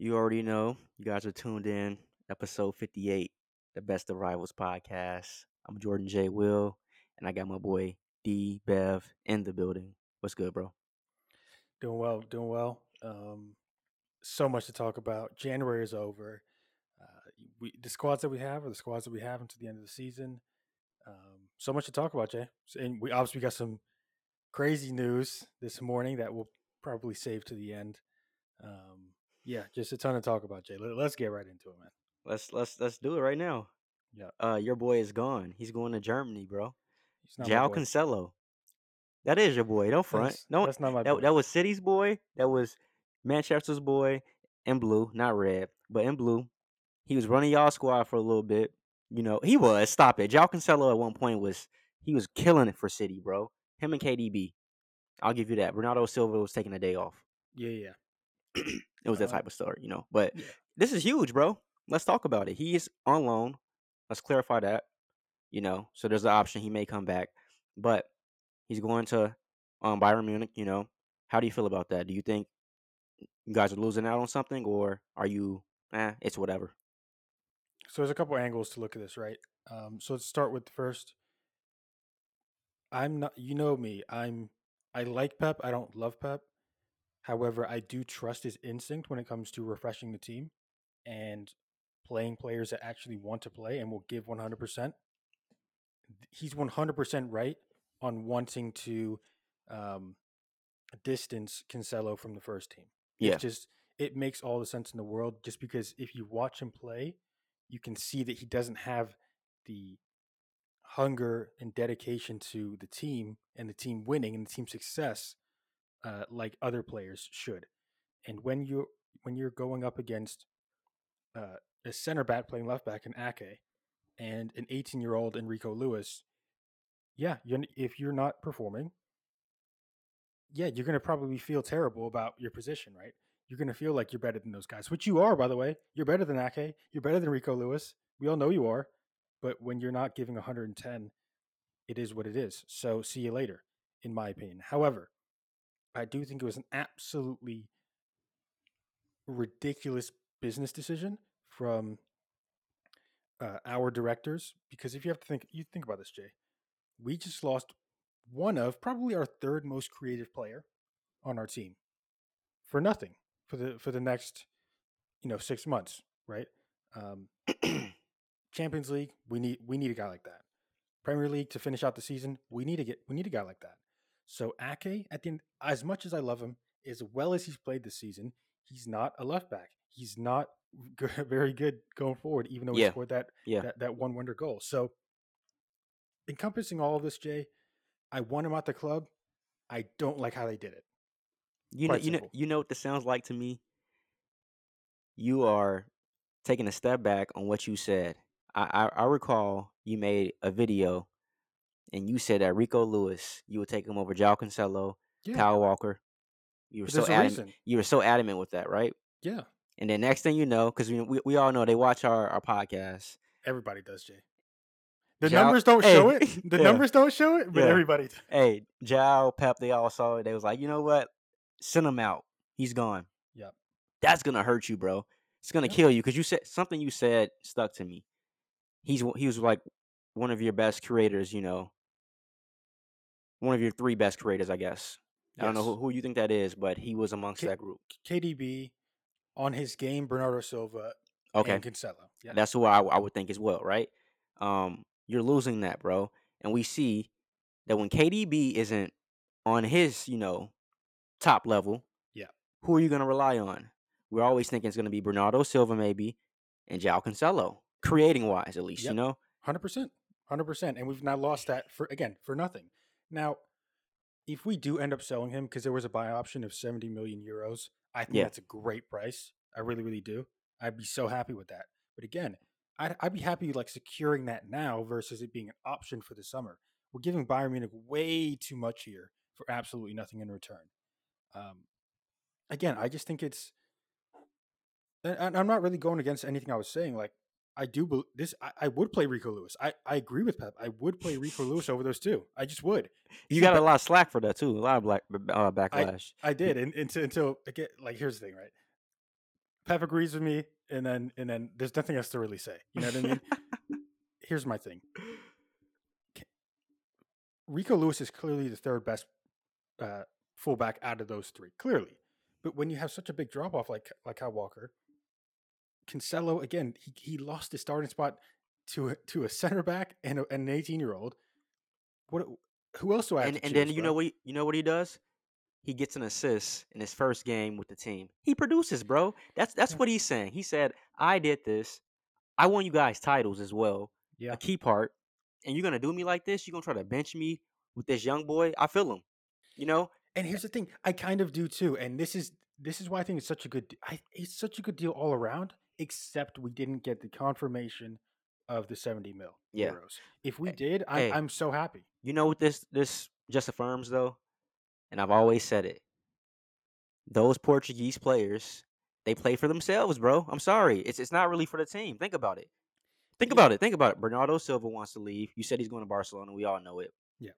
You already know. You guys are tuned in. Episode 58, the Best of Rivals podcast. I'm Jordan J. Will, and I got my boy D Bev in the building. What's good, bro? Doing well, doing well. Um, so much to talk about. January is over. Uh, we, the squads that we have are the squads that we have until the end of the season. Um, so much to talk about, Jay. And we obviously got some crazy news this morning that we'll probably save to the end. Um, yeah, just a ton to talk about, Jay. Let, us get right into it, man. Let's let's let's do it right now. Yeah. Uh, your boy is gone. He's going to Germany, bro. He's not my João. Cancelo. That is your boy. Don't front. That's, No, that's not my that, boy. that was City's boy. That was Manchester's boy in blue, not red, but in blue. He was running y'all squad for a little bit. You know, he was. Stop it. João Cancelo at one point was he was killing it for City, bro. Him and KDB. I'll give you that. Bernardo Silva was taking a day off. yeah, yeah. It was that Uh, type of story, you know. But yeah. this is huge, bro. Let's talk about it. He is on loan. Let's clarify that. You know, so there's the option he may come back, but he's going to um, Bayern Munich. You know, how do you feel about that? Do you think you guys are losing out on something, or are you? Eh, it's whatever. So there's a couple angles to look at this, right? Um, so let's start with the first. I'm not. You know me. I'm. I like Pep. I don't love Pep. However, I do trust his instinct when it comes to refreshing the team and playing players that actually want to play and will give 100%. He's 100% right on wanting to um, distance Cancelo from the first team. Yeah. It's just it makes all the sense in the world just because if you watch him play, you can see that he doesn't have the hunger and dedication to the team and the team winning and the team success uh, like other players should. And when you when you're going up against uh, a center back playing left back in Ake and an 18 year old Enrico Lewis, yeah, you're, if you're not performing, yeah, you're going to probably feel terrible about your position, right? You're going to feel like you're better than those guys, which you are, by the way. You're better than Ake. You're better than Rico Lewis. We all know you are. But when you're not giving 110, it is what it is. So see you later, in my opinion. However, I do think it was an absolutely ridiculous business decision from uh, our directors because if you have to think, you think about this, Jay. We just lost one of probably our third most creative player on our team for nothing for the for the next you know six months, right? Um, Champions League, we need we need a guy like that. Premier League to finish out the season, we need to get we need a guy like that. So Ake, at the end, as much as I love him, as well as he's played this season, he's not a left back. He's not good, very good going forward, even though he Yeah. scored that, Yeah. that that one wonder goal. So encompassing all of this, Jay, I want him at the club. I don't like how they did it. You know, Quite you know, you know what this sounds like to me. You are taking a step back on what you said. I, I, I recall you made a video, and you said that Rico Lewis, you would take him over João Cancelo, Yeah, Kyle Walker. You were so adamant. You were so adamant with that, right? Yeah, And then next thing you know, because we, we we all know they watch our our podcast. everybody does, Jay. The João- numbers don't Hey, show it. The yeah. numbers don't show it, but Yeah. everybody. does. Hey, João, Pep, they all saw it. They was like, you know what? Send him out. He's gone. Yep. That's gonna hurt you, bro. It's gonna Yep. kill you because you said something. You said stuck to me. He's he was like one of your best creators. You know, one of your three best creators, I guess. I don't know who, who you think that is, but he was amongst Ki- that group. KDB on his game, Bernardo Silva Okay, and Cancelo. Yeah, that's who I, I would think as well, right? Um, you're losing that, bro. And we see that when KDB isn't on his, you know, top level, Yeah. who are you gonna rely on? We're always thinking it's gonna be Bernardo Silva, maybe, and João Cancelo, creating wise, at least, you know. hundred percent, hundred percent, and we've now lost that for again for nothing. Now, if we do end up selling him because there was a buy option of seventy million euros, I think Yeah. that's a great price. I really, really do. I'd be so happy with that. But again, I'd, I'd be happy like securing that now versus it being an option for the summer. We're giving Bayern Munich way too much here for absolutely nothing in return. Um, again, I just think it's. And and I'm not really going against anything I was saying. Like I do this. I, I would play Rico Lewis. I, I agree with Pep. I would play Rico Lewis over those two. I just would. You got a lot of slack for that too. A lot of black uh, backlash. I did and, until until again. Like here's the thing, right? Pep agrees with me, and then and then there's nothing else to really say. You know what I mean? Here's my thing. Rico Lewis is clearly the third best uh, fullback out of those three, clearly. But when you have such a big drop off like like Kyle Walker, Cancelo again, he, he lost his starting spot to a, to a center back and, a, and an 18 year old. What? Who else do I have and and then you know what he, you know what he does? He gets an assist in his first game with the team. He produces, bro. That's that's Yeah. what he's saying. He said, "I did this. I won you guys titles as well. Yeah. A key part. And you're gonna do me like this? You're gonna try to bench me with this young boy? I feel him. You know? And here's the thing, I kind of do too. And this is this is why I think it's such a good. I, it's such a good deal all around. Except we didn't get the confirmation of the 70 mil Yeah. euros. If we did, I'm, hey. I'm so happy. You know what this this just affirms though? And I've always said it. Those Portuguese players, they play for themselves, bro. I'm sorry. It's it's not really for the team. Think about it. Think Yeah. about it. Think about it. Bernardo Silva wants to leave. You said he's going to Barcelona. We all know it. Yeah.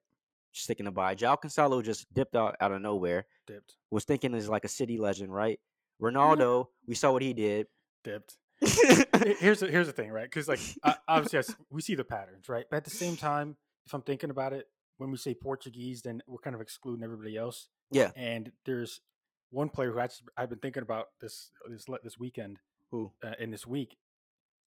Sticking to by. João Cancelo just dipped out out of nowhere. Dipped, Was thinking is like a city legend, right? Ronaldo, we saw what he did. Dipped. Here's the, here's the thing, right? Because like uh, obviously I we see the patterns, right? But at the same time, if I'm thinking about it, when we say Portuguese, then we're kind of excluding everybody else. yeah. And there's one player who I just, I've been thinking about this this this weekend Who? uh, in this week,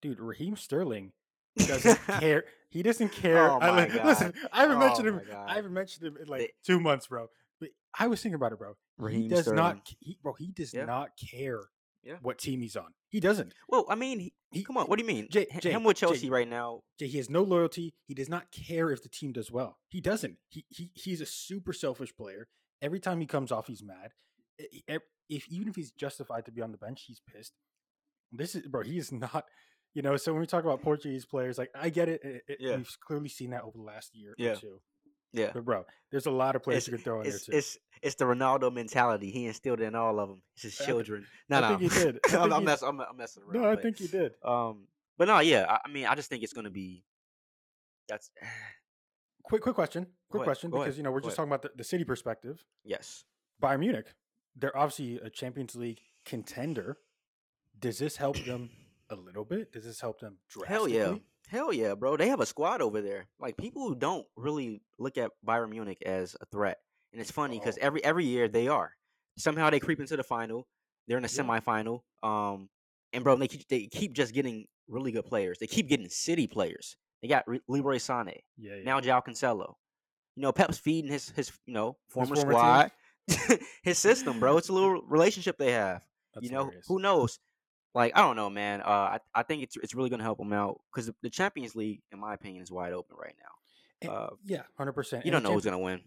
dude. Raheem Sterling doesn't care. He doesn't care. Oh I, my li- listen, I haven't Oh mentioned him. God. I haven't mentioned him in like two months, bro. But I was thinking about it, bro. he Raheem does Sterling. not, he, bro. He does Yeah. not care Yeah. what team he's on. He doesn't. Well, I mean, he, He, come on. What do you mean? Jay- Jay- Him with Jay- Chelsea right now. Jay, he has no loyalty. He does not care if the team does well. He doesn't. He, he he's a super selfish player. Every time he comes off, he's mad. I- I- ev- If even if he's justified to be on the bench, he's pissed. This is bro. He is not. You know. So when we talk about Portuguese players, like I get it. it- it- Yeah. We've clearly seen that over the last year Yeah. or two. Yeah. But bro, there's a lot of players It's, you can throw in it's, there too. it's it's the Ronaldo mentality. He instilled in all of them. It's his I children. No, I no, think he did. I I'm, I'm, mess, I'm, I'm messing around. no, I but, think he did. Um, but no, yeah. I, I mean, I just think it's gonna be. That's Quick, quick question. Quick ahead, question, because ahead, you know we're just ahead. talking about the, the city perspective. yes. Bayern Munich, they're obviously a Champions League contender. Does this help them a little bit? Does this help them dress? Hell drastically? yeah. Hell yeah, bro. They have a squad over there. Like people who don't really look at Bayern Munich as a threat. And it's funny because Oh. every every year they are. Somehow they creep into the final. They're in a Yeah. semifinal. Um and bro, they keep they keep just getting really good players. They keep getting city players. They got Re- Leroy Sané. Yeah, yeah. Now João Cancelo. You know, Pep's feeding his his you know former, former squad his system, bro. It's a little relationship they have. That's you know, hilarious. who knows? Like I don't know, man. Uh, I I think it's it's really gonna help them out because the, the Champions League, in my opinion, is wide open right now. And- uh, yeah, hundred percent. You don't know who's gonna win.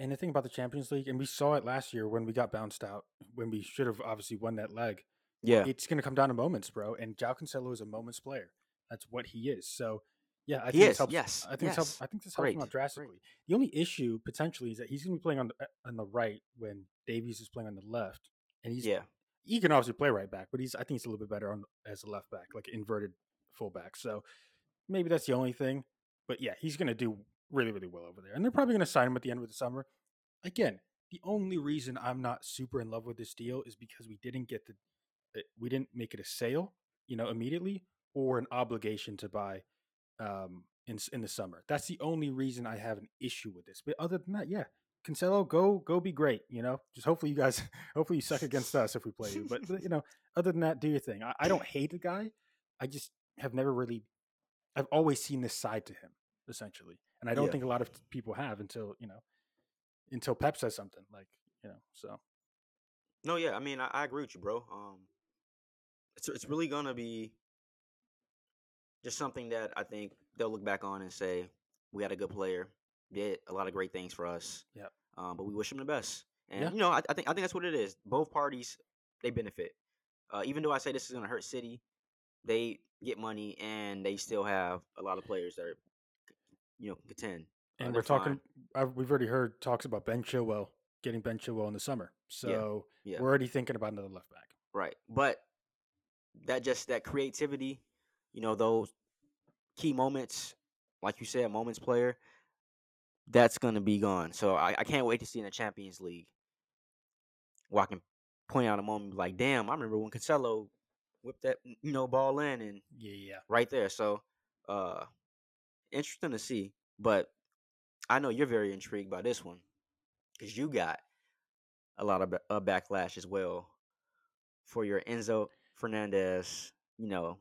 And the thing about the Champions League, and we saw it last year when we got bounced out, when we should have obviously won that leg. Yeah, It's going to come down to moments, bro. And João Cancelo is a moments player. That's what he is. So, yeah, I He think this is, helps. yes, I think this helps, yes. I think this helps him out drastically. The only issue potentially is that he's going to be playing on the uh, on the right when Davies is playing on the left, and he's yeah, he can obviously play right back, but he's I think he's a little bit better on as a left back, like inverted fullback. So maybe that's the only thing. But yeah, he's going to do really really well over there, and they're probably going to sign him at the end of the summer. Again, the only reason I'm not super in love with this deal is because we didn't get the uh, we didn't make it a sale, you know, immediately or an obligation to buy um in in the summer. That's the only reason I have an issue with this. But other than that, yeah, Cancelo, go go be great. You know, just hopefully you guys, hopefully you suck against us if we play you. But, but, you know, other than that, do your thing. I, I don't hate the guy. I just have never really. I've always seen this side to him, essentially, and I don't Yeah. think a lot of people have until you know, until Pep says something like you know. So no, yeah. I mean, I, I agree with you, bro. Um, it's it's really gonna be just something that I think they'll look back on and say we had a good player, did a lot of great things for us. Yep. Um, but we wish him the best, and Yeah. you know, I, I think I think that's what it is. Both parties they benefit. Uh, even though I say this is gonna hurt City, they get money and they still have a lot of players that are, you know, contend. Uh, and we're talking. I've, we've already heard talks about Ben Chilwell getting Ben Chilwell in the summer. So yeah. we're already thinking about another left back. Right. But that just that creativity, you know, those key moments, like you said, moments player, that's gonna be gone. So I, I can't wait to see in the Champions League where I can point out a moment like, damn, I remember when Cancelo whipped that you know ball in and Yeah, yeah. right there. So, uh, interesting to see. But I know you're very intrigued by this one because you got a lot of uh, backlash as well for your Enzo Fernandez, you know,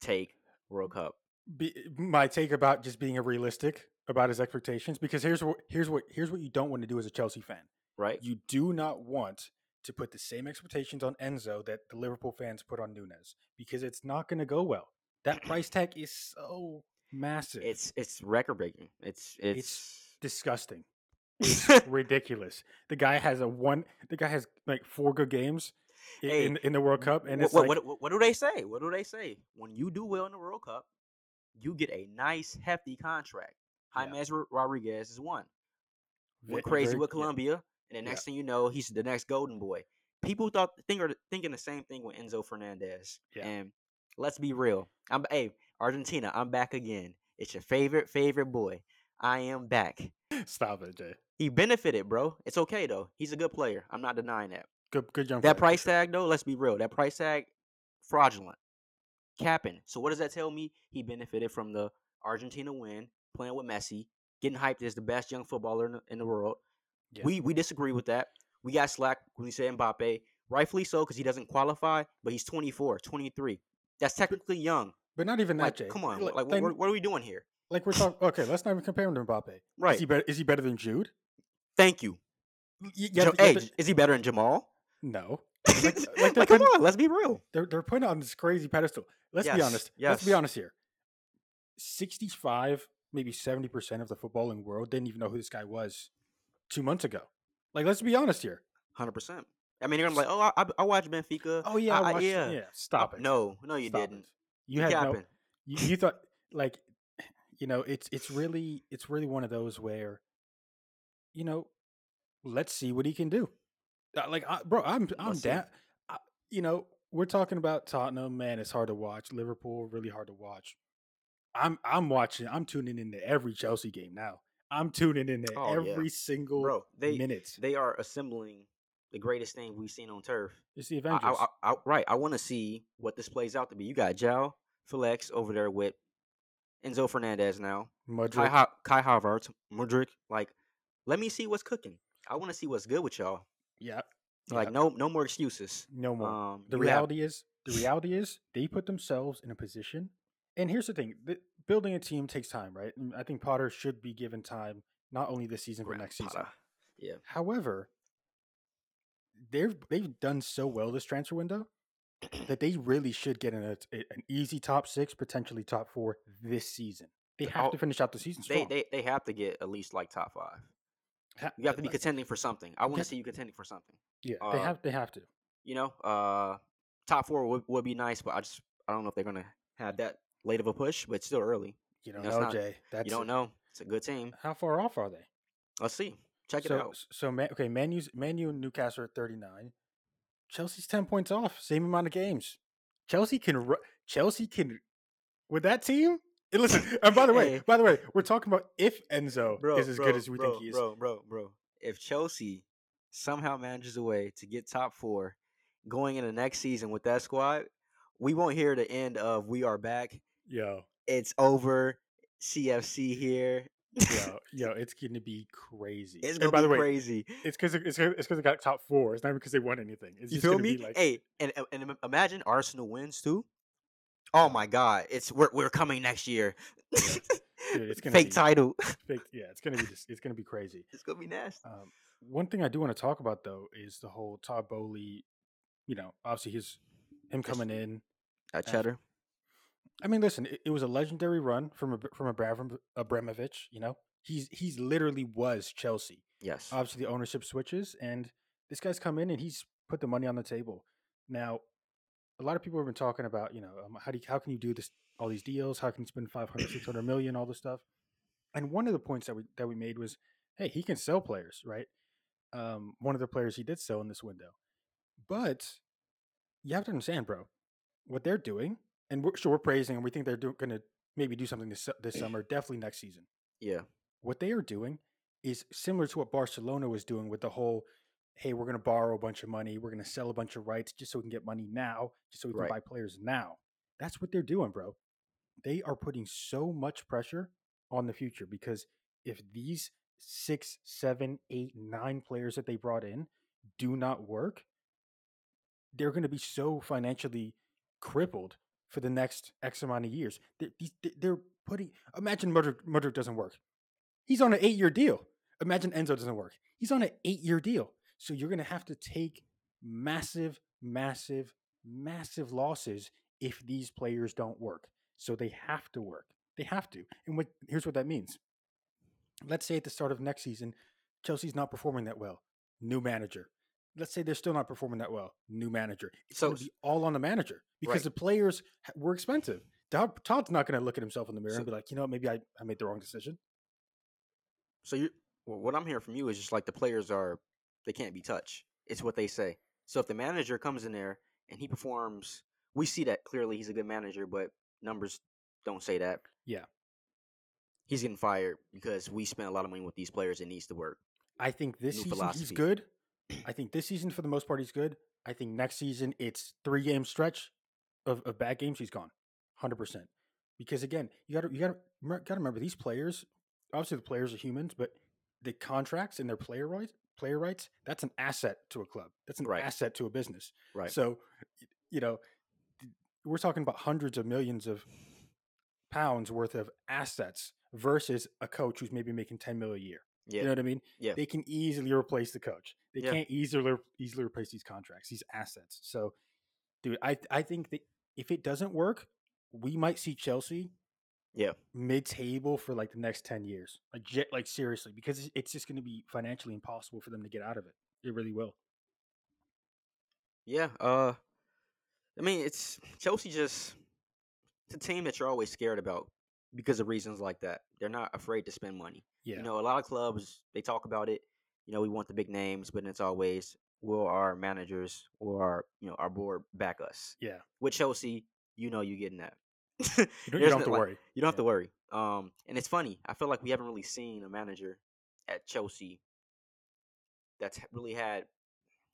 take World Cup. Be, my take about just being a realistic about his expectations because here's what here's what here's what you don't want to do as a Chelsea fan. Right? You do not want to put the same expectations on Enzo that the Liverpool fans put on Nunez because it's not going to go well. That price tag is so massive. It's it's record breaking. It's it's, disgusting. It's ridiculous. The guy has a one. The guy has like four good games i- Hey, in in the World Cup, and what, it's what, like what, what do they say? What do they say? When you do well in the World Cup, you get a nice hefty contract. Yeah. James Rodriguez is one. Went crazy very- with yeah. Colombia, and the Yeah. next thing you know, he's the next golden boy. People thought think are thinking the same thing with Enzo Fernandez. Yeah. And let's be real. I'm hey Argentina. I'm back again. It's your favorite favorite boy. I am back. Stop it, Jay. He benefited, bro. It's okay though. He's a good player. I'm not denying that. Good, good young. That player, price sure. tag though, let's be real. That price tag, fraudulent, capping. So what does that tell me? He benefited from the Argentina win, playing with Messi, getting hyped as the best young footballer in the, in the world. Yeah. We we disagree with that. We got slack when we say Mbappe, rightfully so because he doesn't qualify, but he's 24, 23. That's technically young. but not even that, Like, Jay. come on, Like, like, like, what, what are we doing here? like we're talking. Okay, let's not even compare him to Mbappe. Right. Is he better? Is he better than Jude? Thank you. You you hey, is he better than Jamal? no. like, like they're come on, let's be real. They're they're putting on this crazy pedestal. Let's be Yes, honest. Let's be honest here. Sixty-five, maybe seventy percent of the footballing world didn't even know who this guy was two months ago. Like, let's be honest here. Hundred percent. I mean, you're gonna be like, oh, I, I watched Benfica. Oh yeah, I I- watched, yeah. yeah. Stop Uh, it. No, no, you Stop didn't. it. You had no. You, you thought like, you know, it's it's really it's really one of those where, you know, let's see what he can do. Uh, Like, I, bro, I'm I'm down. I, you know, we're talking about Tottenham. Man, it's hard to watch. Liverpool, really hard to watch. I'm I'm watching. I'm tuning into every Chelsea game now. I'm tuning into Oh, yeah. every single Bro, they minute. they are assembling the greatest thing we've seen on turf. It's the Avengers. I, I, I- right. I want to see what this plays out to be. You got João Felix over there with Enzo Fernandez now. Kai, Kai Havertz, Mudryk. Like, let me see what's cooking. I want to see what's good with y'all. Yeah. Like, yeah, no, no more excuses. no more. Um, the you have- reality is the reality is they put themselves in a position and here's the thing the, building a team takes time right and i think potter should be given time not only this season but Graham next season Yeah. however they've they've done so well this transfer window that they really should get in a, an easy top six potentially top four this season they have Oh, to finish out the season They, strong. they they have to get at least like top five. You have to be contending for something. I want to see you contending for something. yeah they uh, have they have to You know, uh, top four would, would be nice, but I just I don't know if they're gonna have that late of a push. But still early. you don't that's know not- jay that's you don't know. It's a good team. how far off are they Let's see. Check so, it out. So, Man, okay, Manu's Manu and Newcastle are at 39. Chelsea's 10 points off, same amount of games. Chelsea can ru- Chelsea can with that team. And listen, and by the way, Hey. by the way, we're talking about if Enzo is as good as we bro, think he is. Bro, bro, bro. If Chelsea somehow manages a way to get top four going into next season with that squad, we won't hear the end of "We are back." Yo, It's over. CFC here. yo, yo, it's going to be crazy. It's gonna by be the way, crazy. it's because it's because they got top four. It's not because they won anything. It's You just feel gonna me? Be like, hey, and and imagine Arsenal wins too. Oh my God! It's we're we're coming next year. Dude, it's gonna Fake be- title. fake- yeah, it's gonna be just, it's gonna be crazy. It's gonna be nasty. Um, one thing I do want to talk about though is the whole Todd Boehly. You know, obviously his him coming in. At Cheddar. I mean, listen, it, it was a legendary run from Ab- from Abram- Abramovich. You know, he's he's literally was Chelsea. Yes. Obviously, the ownership switches, and this guy's come in and he's put the money on the table. Now, a lot of people have been talking about, you know, um, how do you, how can you do this all these deals? How can you spend 500, 600 million, all this stuff? And one of the points that we that we made was, hey, he can sell players, right? Um, one of the players he did sell in this window, but you have to understand, bro, what they're doing, and we're sure we're praising, and we think they're going to maybe do something this this summer, definitely next season yeah. what they are doing is similar to what Barcelona was doing with the whole hey, we're going to borrow a bunch of money, we're going to sell a bunch of rights just so we can get money now, just so we can Right. buy players now. That's what they're doing, bro. They are putting so much pressure on the future because if these six, seven, eight, nine players that they brought in do not work, they're going to be so financially crippled for the next X amount of years. They're, they're putting. Imagine Mudryk, Mudryk doesn't work. He's on an eight-year deal. Imagine Enzo doesn't work. He's on an eight-year deal. So you're going to have to take massive, massive, massive losses if these players don't work. So they have to work. They have to. And what here's what that means. Let's say at the start of next season, Chelsea's not performing that well. New manager. Let's say they're still not performing that well. New manager. It's So going to be all on the manager because Right. the players were expensive. Todd, Todd's not going to look at himself in the mirror So- and be like, you know, maybe I, I made the wrong decision. So you, well, what I'm hearing from you is just like the players are, they can't be touched. It's what they say. So if the manager comes in there and he performs, we see that clearly he's a good manager, but numbers don't say that. Yeah. He's getting fired because we spent a lot of money with these players. It needs to work. I think this New season he's philosophy. good. I think this season, for the most part, he's good. I think next season it's three game stretch of, of bad games. He's gone, hundred percent. Because again, you got to you got to got to remember these players. Obviously, the players are humans, but the contracts and their player rights, player rights, that's an asset to a club. That's an Right. asset to a business. Right. So, you know, we're talking about hundreds of millions of pounds worth of assets versus a coach who's maybe making ten mil a year. Yeah. You know what I mean? Yeah. They can easily replace the coach. They Yeah. can't easily easily replace these contracts, these assets. So, dude, I I think that if it doesn't work, we might see Chelsea, Yeah. mid table for like the next ten years, like like seriously, because it's- it's just going to be financially impossible for them to get out of it. It really will. Yeah. Uh, I mean, it's Chelsea. Just it's a team that you're always scared about because of reasons like that. They're not afraid to spend money. Yeah, You know, a lot of clubs they talk about it. You know, we want the big names, but it's always will our managers or our you know our board back us. yeah. With Chelsea, you know, you getting that. You don't, you don't have to like, worry. You don't have to worry. Um, and it's funny. I feel like we haven't really seen a manager at Chelsea that's really had,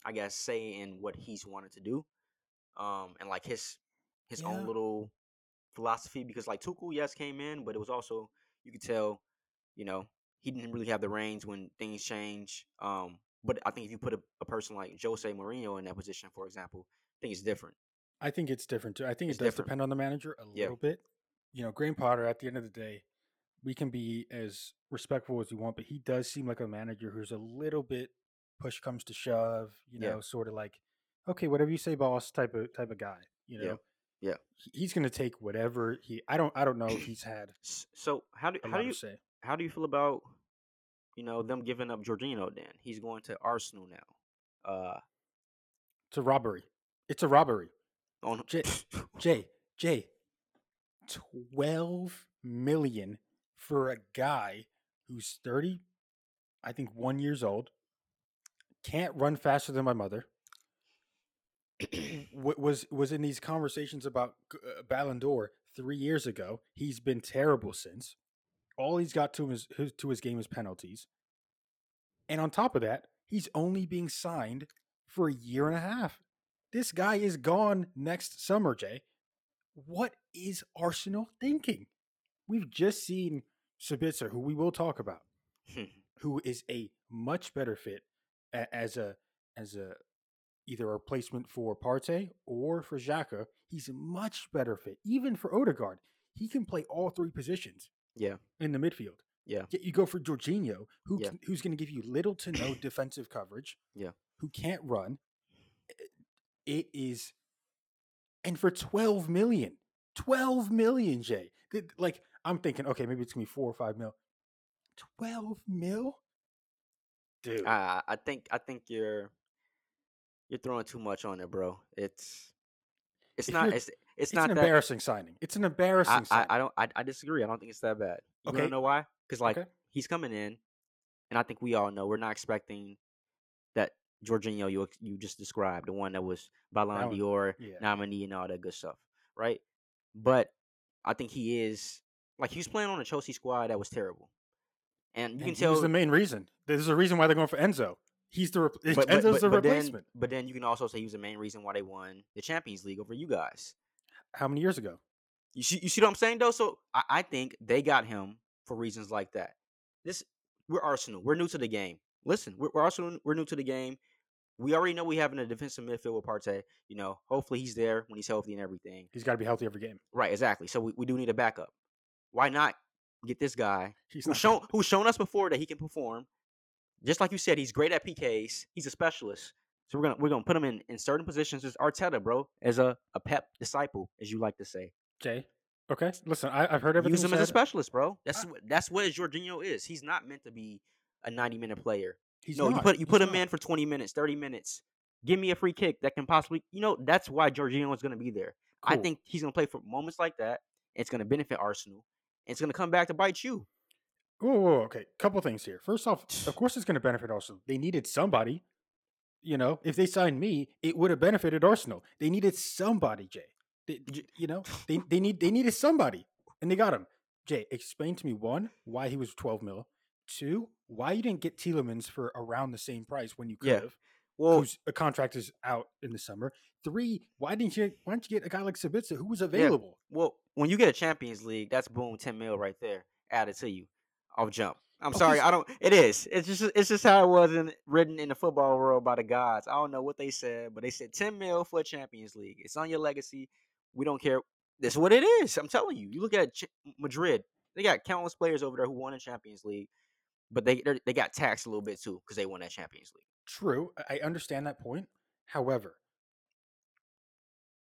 I guess, say in what he's wanted to do, um, and like his his Yeah. own little philosophy. Because like Tuchel, yes, came in, but it was also you could tell, you know, he didn't really have the reins when things change. Um, but I think if you put a, a person like Jose Mourinho in that position, for example, I think it's different. I think it's different too. I think It's it does different. depend on the manager a Yeah. little bit. You know, Graham Potter, at the end of the day, we can be as respectful as we want, but he does seem like a manager who's a little bit push comes to shove, you Yeah. know, sort of like, okay, whatever you say, boss, type of type of guy. You know, Yeah. Yeah. He's gonna take whatever he. I don't. I don't know if he's had So how do how do you say. how do you feel about you know them giving up Jorginho? Then he's going to Arsenal now. Uh, It's a robbery. It's a robbery. on J- Jay, Jay, 12 million for a guy who's 30, I think one years old, can't run faster than my mother. wa- was was in these conversations about uh, Ballon d'Or three years ago. He's been terrible since. All he's got to his, his to his game is penalties, and on top of that, he's only being signed for a year and a half. This guy is gone next summer, Jay. What is Arsenal thinking? We've just seen Sabitzer, who we will talk about, who is a much better fit as a as a either a replacement for Partey or for Xhaka. He's a much better fit, even for Odegaard. He can play all three positions yeah, in the midfield. yeah, you go for Jorginho, who Yeah. can, who's going to give you little to no defensive coverage. Yeah. Who can't run. It is and for 12 million. 12 million, Jay. Like I'm thinking, okay, maybe it's going to be 4 or 5 mil. 12 mil? Dude. I I think I think you're you're throwing too much on it, bro. It's it's If not it's it's, it's not an that embarrassing signing. It's an embarrassing I, I signing. I don't I, I disagree. I don't think it's that bad. You Okay. know why? Because like Okay. he's coming in, and I think we all know we're not expecting that Jorginho you you just described, the one that was Ballon d'Or yeah. nominee and all that good stuff, right? But I think he is like he was playing on a Chelsea squad that was terrible, and you And can tell was the main reason. There's a reason why they're going for Enzo. He's the repl- But, but, but, the but then, replacement. but then you can also say he was the main reason why they won the Champions League over you guys. How many years ago? You see, you see what I'm saying though. So I, I think they got him for reasons like that. This we're Arsenal. We're new to the game. Listen, we're, we're Arsenal. We're new to the game. We already know we have in a defensive midfield with Partey. You know, hopefully he's there when he's healthy and everything. He's got to be healthy every game. Right, exactly. So we, we do need a backup. Why not get this guy He's who's shown who's shown us before that he can perform? Just like you said, he's great at PKs. He's a specialist. So we're gonna we're gonna put him in, in certain positions as Arteta, bro, as a, a pep disciple, as you like to say. Jay. Okay, listen, I, I've heard everything. Use him as a specialist, bro. That's I- what that's what Jorginho is. He's not meant to be a 90 minute player. He's no, you put you He's put him not. in for 20 minutes, 30 minutes. Give me a free kick that can possibly, you know, that's why Jorginho is going to be there. I think he's going to play for moments like that. It's going to benefit Arsenal. And it's going to come back to bite you. Whoa, whoa, whoa, okay. Couple things here. First off, of course, it's going to benefit Arsenal. They needed somebody. You know, if they signed me, it would have benefited Arsenal. They needed somebody, Jay. They, you know, they they need they needed somebody, and they got him. Jay, explain to me one why he was twelve mil. Two, why you didn't get Tielemans for around the same price when you could Yeah. have, Well, whose a contract is out in the summer. Three, why didn't you why didn't you get a guy like Sabitzer who was available? well, when you get a Champions League, that's boom, 10 mil right there added to you off jump. I'm Oh, sorry, I don't. It is. It's just. It's just how it was in, written in the football world by the gods. I don't know what they said, but they said 10 mil for Champions League. It's on your legacy. We don't care. That's what it is. I'm telling you. You look at Ch- Madrid. They got countless players over there who won a Champions League, but they they're- got taxed a little bit too because they won that Champions League. True, I understand that point. However,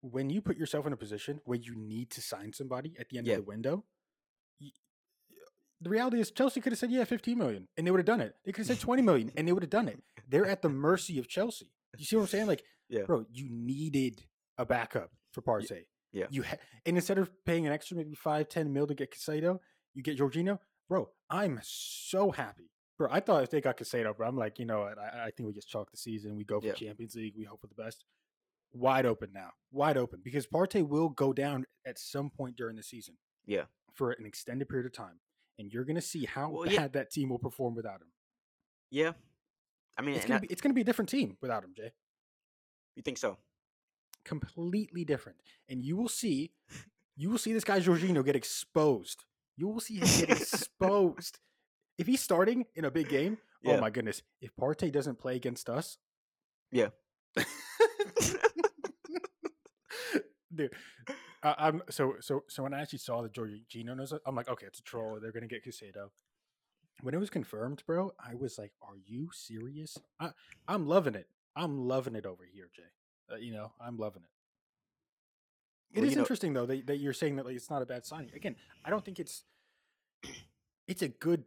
when you put yourself in a position where you need to sign somebody at the end Yeah. of the window, the reality is Chelsea could have said, "Yeah, 15 million, and they would have done it. They could have said 20 million, and they would have done it. They're at the mercy of Chelsea. You see what I'm saying? Like, Yeah. bro, you needed a backup for Partey. yeah. You ha- and instead of paying an extra maybe five, 10 mil to get Caicedo, you get Jorginho. Bro, I'm so happy. Bro, I thought if they got Caicedo, bro, I'm like, you know what? I, I think we just chalk the season. We go for Yeah. Champions League. We hope for the best. Wide open now. Wide open. Because Partey will go down at some point during the season Yeah. for an extended period of time. And you're gonna see how Well, bad yeah. that team will perform without him. Yeah. I mean, It's gonna be it's gonna be a different team without him, Jay. you think so? completely different. And you will see, you will see this guy Jorginho get exposed. You will see him get exposed. If he's starting in a big game, oh Yeah. oh my goodness. If Partey doesn't play against us, Yeah. dude. I, I'm so so so when I actually saw that Jorginho knows I'm like, okay, it's a troll. They're gonna get Caicedo. When it was confirmed, bro, I was like, "Are you serious?" I, I'm loving it. I'm loving it over here, Jay. Uh, you know, I'm loving it. It Well, is know- interesting though that, that you're saying that like, it's not a bad signing. Again, I don't think it's it's a good.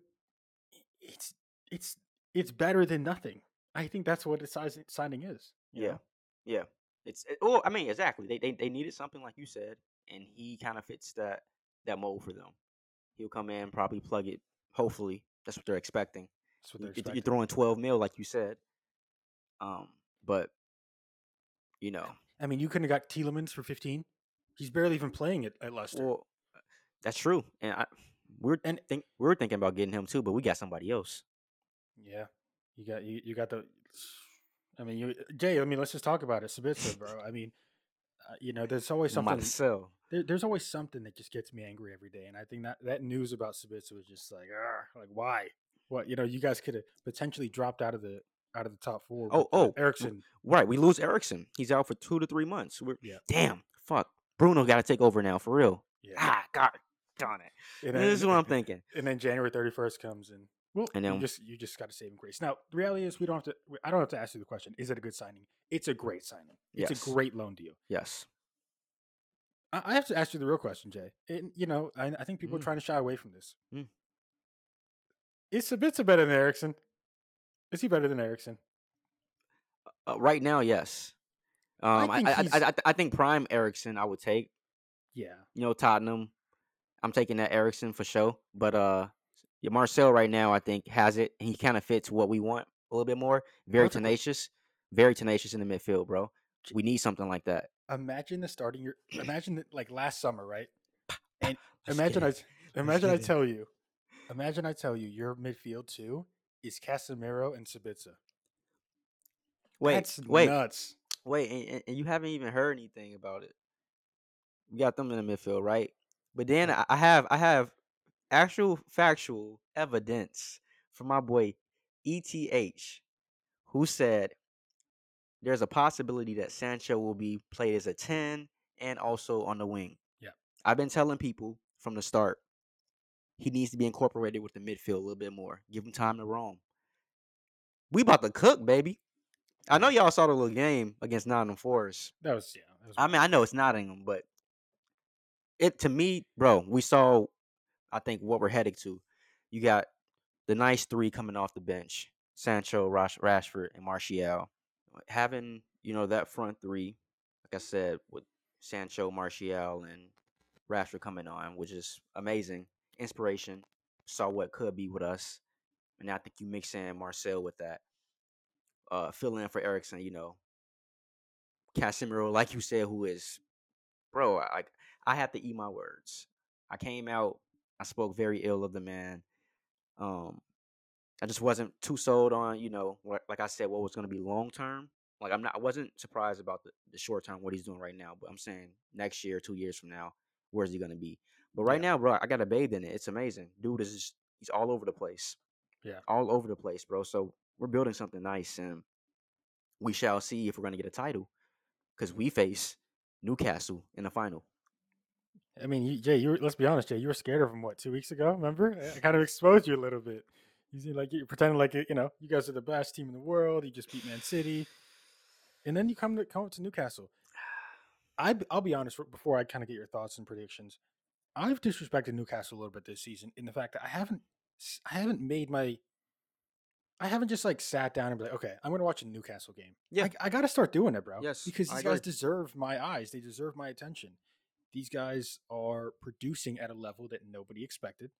It's it's it's better than nothing. I think that's what a size- signing is. Yeah. know? Yeah. It's it, oh, I mean, exactly. They, they they needed something like you said, and he kind of fits that that mold for them. He'll come in, probably plug it. Hopefully, that's what they're expecting. that's what they're You're, expecting. you're throwing twelve mil, like you said. Um, but you know, I mean, you couldn't have got Tielemans for 15. He's barely even playing it at Leicester. well, that's true. And I, we're And- think we're thinking about getting him too, but we got somebody else. yeah, you got you, you got the. I mean, you Jay. I mean, let's just talk about it. Sabitzer, bro. I mean, uh, you know, there's always something. Marcel. There, there's always something that just gets me angry every day, and I think that that news about Sabitzer was just like, like why? What you know, you guys could have potentially dropped out of the out of the top four. Oh, uh, oh, Eriksen. Right, we lose Eriksen. He's out for two to three months. We're, Yeah. Damn, fuck. Bruno got to take over now for real. Yeah, Ah, God darn it. and this is what I'm thinking. And then January 31st comes and well, And you just you just got to save him grace. Now the reality is we don't have to. I don't have to ask you the question. Is it a good signing? It's a great signing. It's Yes. a great loan deal. Yes. I, I have to ask you the real question, Jay. And you know, I, I think people Mm. are trying to shy away from this. Mm. Is Sabitzer better than Eriksen? Is he better than Eriksen? Uh, right now, yes. Um, I, think I, I, I, I think prime Eriksen I would take. Yeah. You know, Tottenham. I'm taking that Eriksen for sure. But uh, yeah, Marcel right now I think has it. He kind of fits what we want a little bit more. Very tenacious. Very tenacious in the midfield, bro. We need something like that. Imagine the starting your. Imagine that like last summer, right? And Let's imagine I imagine I tell you. Imagine I tell you your midfield too is Casemiro and Sabitzer. Wait, That's wait, nuts. wait, and, and- you haven't even heard anything about it. We got them in the midfield, right? But then I have I have actual factual evidence from my boy ETH, who said there's a possibility that Sancho will be played as a 10 and also on the wing. Yeah. I've been telling people from the start he needs to be incorporated with the midfield a little bit more. Give him time to roam. We about to cook, baby. I know y'all saw the little game against Nottingham Forest. That was yeah. That was I mean, I know it's Nottingham, but it to me, bro, we saw I think what we're heading to. You got the nice three coming off the bench: Sancho, Rash, Rashford, and Martial. Having you know that front three, like I said, with Sancho, Martial, and Rashford coming on, which is amazing. Inspiration. Saw what could be with us, and I think you mix in Marcel with that. Uh, fill in for Eriksen, you know. Casemiro, like you said, who is, bro, I I have to eat my words. I came out, I spoke very ill of the man. Um, I just wasn't too sold on, you know, what, like I said, what was going to be long term. Like I'm not, I wasn't surprised about the, the short term what he's doing right now, but I'm saying next year, two years from now, where's he going to be? But right Yeah. now, bro, I got to bathe in it. It's amazing, dude. Is just he's all over the place. Yeah. all over the place, bro. So we're building something nice, and we shall see if we're going to get a title because we face Newcastle in the final. I mean, you, Jay, you were, let's be honest, Jay, you were scared of him what two weeks ago? Remember? I kind of exposed you a little bit. You seem like you're pretending like you know you guys are the best team in the world. You just beat Man City, and then you come to come up to Newcastle. I I'll be honest before I kind of get your thoughts and predictions. I've disrespected Newcastle a little bit this season in the fact that I haven't I haven't made my I haven't just like sat down and be like, okay, I'm gonna watch a Newcastle game. Yeah. I, I got to start doing it, bro. Yes, because these guys deserve my eyes. They deserve my attention. These guys are producing at a level that nobody expected,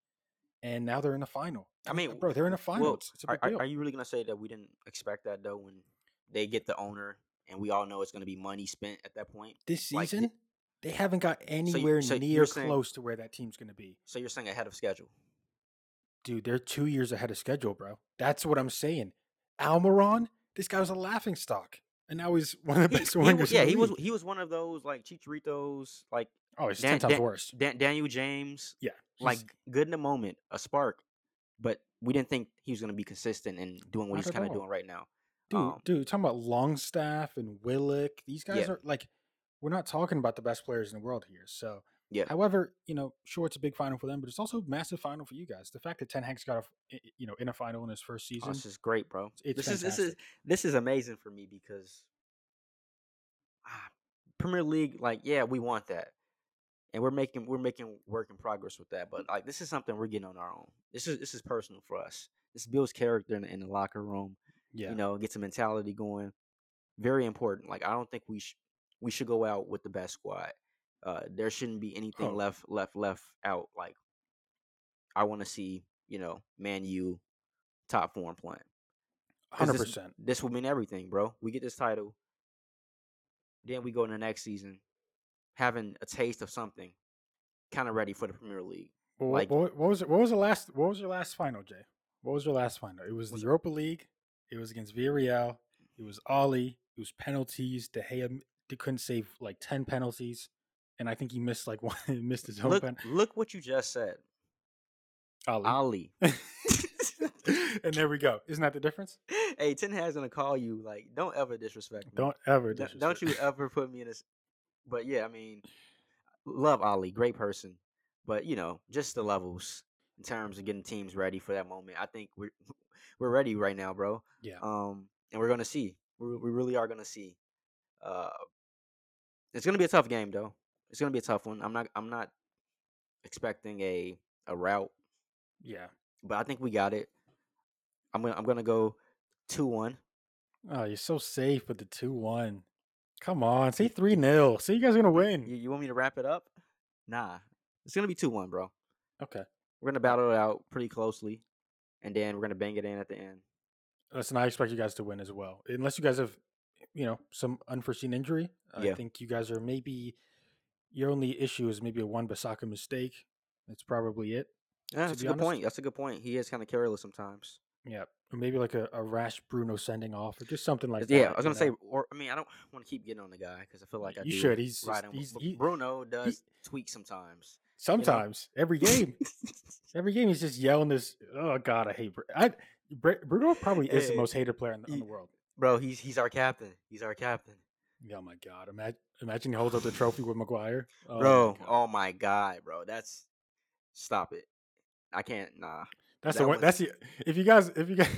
and now they're in the final. I mean, bro, they're in a final. Well, it's, it's a are, big are, deal. are you really gonna say that we didn't expect that though? When they get the owner, and we all know it's gonna be money spent at that point. this like, season, they haven't got anywhere so near you're saying- close to where that team's gonna be. So you're saying ahead of schedule? Dude, they're two years ahead of schedule, bro. That's what I'm saying. Almiron, this guy was a laughing stock, and now he's one of the best he wingers. in yeah, the he was. He was one of those like Chicharito's, like Oh, he's Dan- ten times Dan- worse. Dan- Daniel James, Yeah, like good in the moment, a spark, but we didn't think he was gonna be consistent and doing what Not he's kind of doing right now. dude, um, dude, talking about Longstaff and Willock. These guys Yeah. are like, we're not talking about the best players in the world here. So, Yeah. However, you know, sure, it's a big final for them, but it's also a massive final for you guys. The fact that Ten Hag's got a, f- i- i- you know, in a final in his first Oh, season, this is great, bro. it's this is this is this is amazing for me because ah, Premier League, like, yeah, we want that, and we're making we're making work in progress with that. But like, this is something we're getting on our own. This is this is personal for us. This builds character in, the- in the locker room. yeah, You know, gets a mentality going. Very important. Like, I don't think we sh- we should go out with the best squad. Uh, there shouldn't be anything Oh. left left left out. Like, I want to see you know Man U top form playing. hundred this- percent. This will mean everything, bro. We get this title, then we go in the next season, having a taste of something, kind of ready for the Premier League. What, like- what, what was it? What was the last? What was your last final, Jay? What was your last final? It was the Europa League. It was against Villarreal. It was Ole. It was penalties. De Gea they couldn't save like ten penalties, and I think he missed like one. he missed his own Look, pen. look what you just said. Ole. and there we go. Isn't that the difference? hey, Ten Hag's gonna call you. Like, don't ever disrespect me. Don't ever. Don't- don't you ever put me in this. But yeah, I mean, love Ole, great person, but you know, just the levels in terms of getting teams ready for that moment. I think we're we're ready right now, bro. Yeah. Um, and we're gonna see. We we really are gonna see. Uh, it's gonna be a tough game, though. It's gonna be a tough one. I'm not I'm not expecting a a route, Yeah. but I think we got it. I'm gonna I'm gonna go two one. Oh, you're so safe with the two one. Come on, say three 0 Say you guys are gonna win. You, you want me to wrap it up? Nah, it's gonna be two one, bro. Okay. We're gonna battle it out pretty closely, and then we're gonna bang it in at the end. Listen, I expect you guys to win as well, unless you guys have, you know, some unforeseen injury. I Yeah. think you guys are maybe your only issue is maybe a Wan-Bissaka mistake. That's probably it. Yeah, that's a good honest- point. That's a good point. He is kind of careless sometimes. Yeah, or maybe like a, a rash Bruno sending off, or just something like yeah, that. Yeah, I was gonna say, know? or I mean, I don't want to keep getting on the guy because I feel like I you should. He's just, he's he, Bruno does tweak sometimes. sometimes every game, every game he's just yelling this. Oh God, I hate. Br- I Br- Bruno probably is the most hated player in the, in the world. Bro, he's he's our captain. He's our captain. Oh my God, imagine imagine he holds up the trophy with Maguire. Oh bro, God. oh my god, bro. That's stop it. I can't nah. That's That the one. was- That's the. If you guys, if you guys,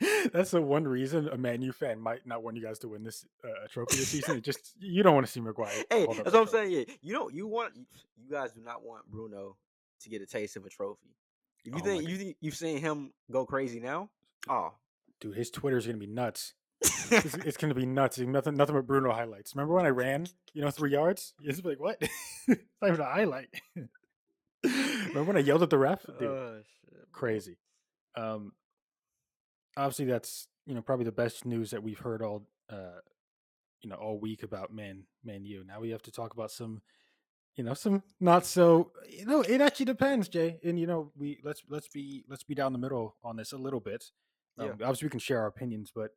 that's the one reason a Man U fan might not want you guys to win this uh, trophy this season. It just you don't want to see Maguire. Hey, that's what I'm saying. Yeah, you don't. You want. You, guys do not want Bruno to get a taste of a trophy. If you oh think you think you've seen him go crazy now, oh, Dude, his Twitter's gonna be nuts. It's, it's gonna be nuts. Nothing, nothing but Bruno highlights. Remember when I ran? You know, three yards. It's like what? it's not even a highlight. Remember when I yelled at the ref? Dude, Oh. Crazy. Um, obviously that's you know probably the best news that we've heard all uh, you know all week about Man Man U. Now we have to talk about some, you know, some not so. You know, it actually depends, Jay. And you know, we let's let's be let's be down the middle on this a little bit. Um, Yeah. Obviously, we can share our opinions, but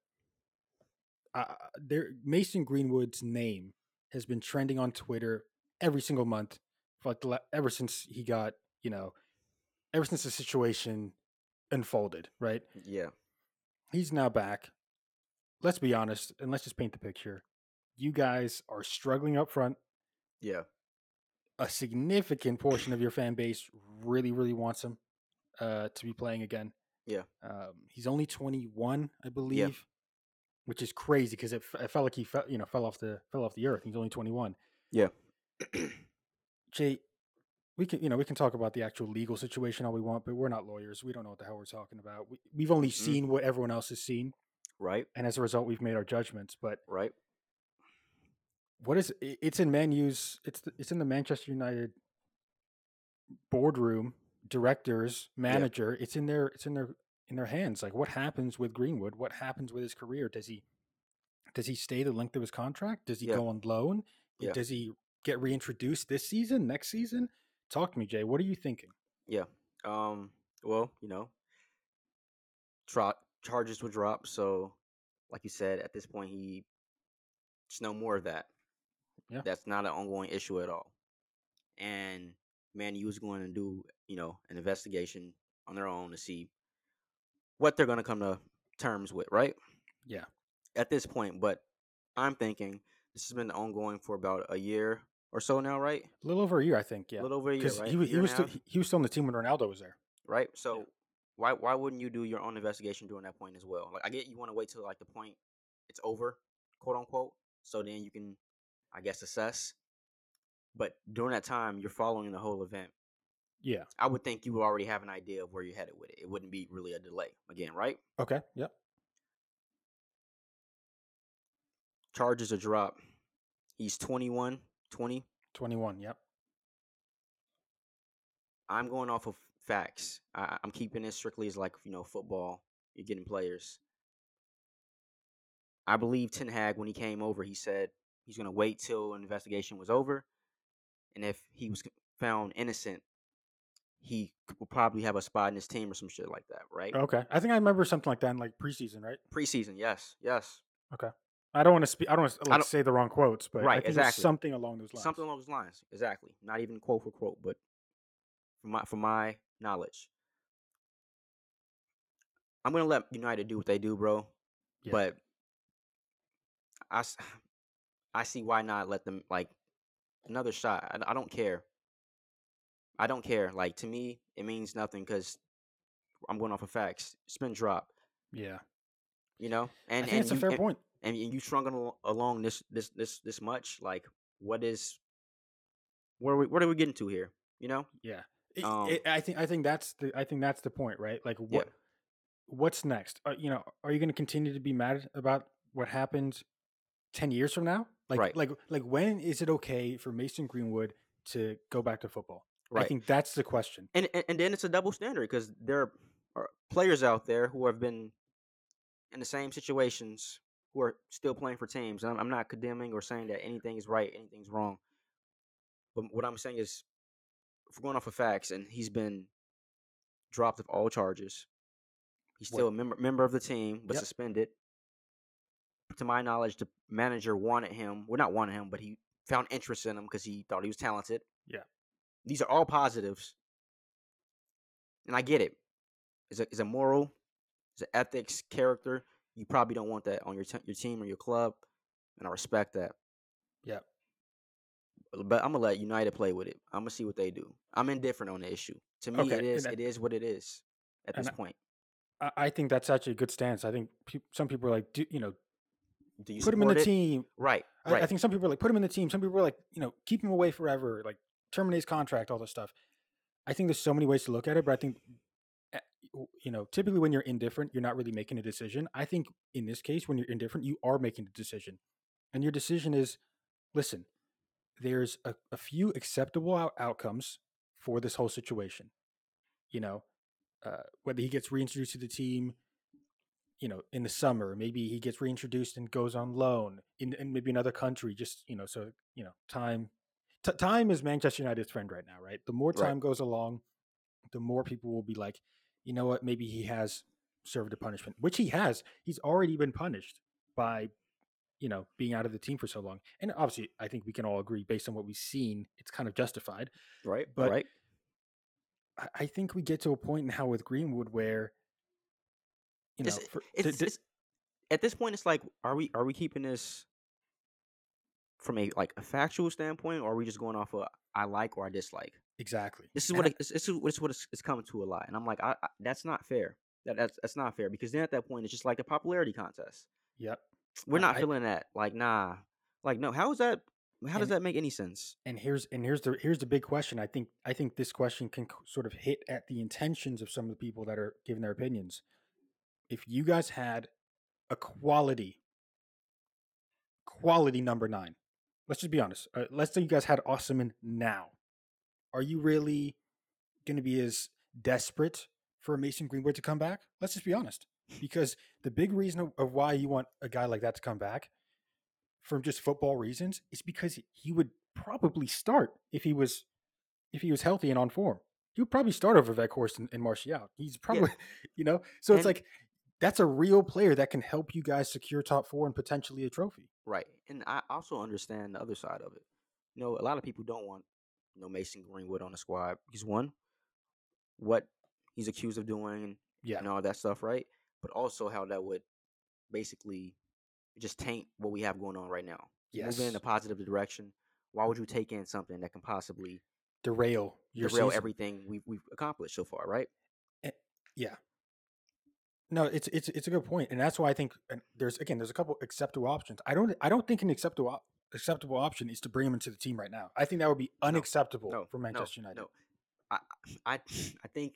uh, there Mason Greenwood's name has been trending on Twitter every single month for like the, la- ever since he got you know ever since the situation unfolded. Right, Yeah, he's now back. Let's be honest, and let's just paint the picture. You guys are struggling up front. yeah, A significant portion of your fan base really, really wants him uh, to be playing again. Yeah. um, he's only 21, I believe, which is crazy because it, f- it felt like he fell, you know, fell off the fell off the earth. He's only 21. yeah. Jay, we can, you know, we can talk about the actual legal situation all we want, but we're not lawyers. We don't know what the hell we're talking about. We, we've only Mm-mm. seen what everyone else has seen, right, and as a result, we've made our judgments. But right. what is it's in Man U's it's the, it's in the Manchester United boardroom, directors, manager. It's in their it's in their in their hands. Like what happens with Greenwood? What happens with his career? Does he does he stay the length of his contract? Does he Yeah. go on loan? Yeah. Does he get reintroduced this season, next season? Talk to me, Jay. What are you thinking? Yeah. Um. Well, you know, tro- charges would drop. So, like you said, at this point, he it's no more of that. Yeah. That's not an ongoing issue at all. And Man U was going to do, you know, an investigation on their own to see what they're going to come to terms with, right? Yeah. At this point, but I'm thinking this has been ongoing for about a year or so now, right? A little over a year, I think. Yeah, A little over a year, because right? he, was- he was still, he, was still on the team when Ronaldo was there. right? So why why wouldn't you do your own investigation during that point as well? Like I get you want to wait till like the point it's over, quote unquote, so then you can, I guess, assess. But during that time, you're following the whole event. Yeah. I would think you would already have an idea of where you're headed with it. It wouldn't be really a delay again, right? Okay. Yep. Charges are dropped. He's 21, 20. Twenty-one. Yep. I'm going off of facts. I, I'm keeping it strictly as like you know football. You're getting players. I believe Ten Hag when he came over, he said he's going to wait till an investigation was over, and if he was found innocent, he will probably have a spot in his team or some shit like that, right? Okay. I think I remember something like that in like preseason, right? Preseason, yes, yes, I don't want to speak. I don't want to like, say the wrong quotes, but I Right, exactly. something along those lines. something along those lines, exactly. Not even quote for quote, but from my from my knowledge, I'm gonna let United do what they do, bro. Yeah. But I see why not let them like another shot. I, I don't care. I don't care. Like to me, it means nothing because I'm going off of facts. Been dropped, Yeah. you know. And I and it's a fair and, point. And you strung along this this this this much. Like, what is? Where are we what are we getting to here? You know? Yeah. Um, it- I think I think that's the I think that's the point, right? Like Yeah. what what's next? Uh, you know, are you going to continue to be mad about what happened 10 years from now? Like Right. like like when is it okay for Mason Greenwood to go back to football? I think that's the question. and, and and then it's a double standard because there are players out there who have been in the same situations who are still playing for teams. I'm, I'm not condemning or saying that anything is right, anything's wrong. But what I'm saying is, if we're going off of facts, and he's been dropped of all charges, He's What- still a member member of the team, but Yep. suspended. To my knowledge, the manager wanted him. Well, not wanted him, but he found interest in him because he thought he was talented. Yeah. These are all positives, and I get it. It's a, it's a moral, it's an ethics, character. You probably don't want that on your te- your team or your club, and I respect that. Yeah. But I'm gonna let United play with it. I'm gonna see what they do. I'm indifferent on the issue. To me, Okay, it is it is what it is at this I- point. I, I think that's actually a good stance. I think peop some people are like, do, you know, Do you put him in the it? team. Right, I, right. I think some people are like, put him in the team. Some people are like, you know, keep him away forever, like terminate his contract, all this stuff. I think there's so many ways to look at it, but I think, you know, typically when you're indifferent, you're not really making a decision. I think in this case, when you're indifferent, you are making a decision, and your decision is, listen, there's a, a few acceptable out- outcomes for this whole situation. You know, uh, whether he gets reintroduced to the team, you know, in the summer, maybe he gets reintroduced and goes on loan in, in maybe another country, just, you know, so, you know, time, t- time is Manchester United's friend right now, right? The more Right. time goes along, the more people will be like, you know what, maybe he has served a punishment, which he has. He's already been punished by, you know, being out of the team for so long. And obviously, I think we can all agree, based on what we've seen, it's kind of justified. right, but- right. I, think we get to a point now with Greenwood where, you know, It's- for, It's, to- it's at this point. It's like, are we are we keeping this from a like a factual standpoint, or are we just going off of I like or I dislike? Exactly. This is And what I- it, this, this is this is what it's, it's coming to a lot, and I'm like, I, I, that's not fair. That that's that's not fair because then at that point it's just like a popularity contest. Yep. We're not I- feeling that. Like, nah, like no. How is that? How does that make any sense? and here's and here's the here's the big question. I think I think this question can sort of hit at the intentions of some of the people that are giving their opinions. If you guys had a quality quality number nine, let's just be honest. Uh, let's say you guys had Osimhen now. Are you really going to be as desperate for Mason Greenwood to come back? Let's just be honest. Because the big reason of, why you want a guy like that to come back from just football reasons is because he- would probably start if he was if he was healthy and on form. He would probably start over Weghorst and, and Martial. He's probably, you know, so it's like that's a real player that can help you guys secure top four and potentially a trophy. Right, and I also understand the other side of it. You know, a lot of people don't want know Mason Greenwood on the squad because one, what he's accused of doing and Yeah. and all that stuff, right? But also how that would basically just taint what we have going on right now. Yes. Moving in a positive direction. Why would you take in something that can possibly Derail your derail season. everything we've we've accomplished so far, right? Eh, yeah. No, it's it's it's a good point, and that's why I think there's again there's a couple acceptable options. I don't I don't think an acceptable acceptable option is to bring him into the team right now. I think that would be unacceptable No, for Manchester no, United. No, I I I think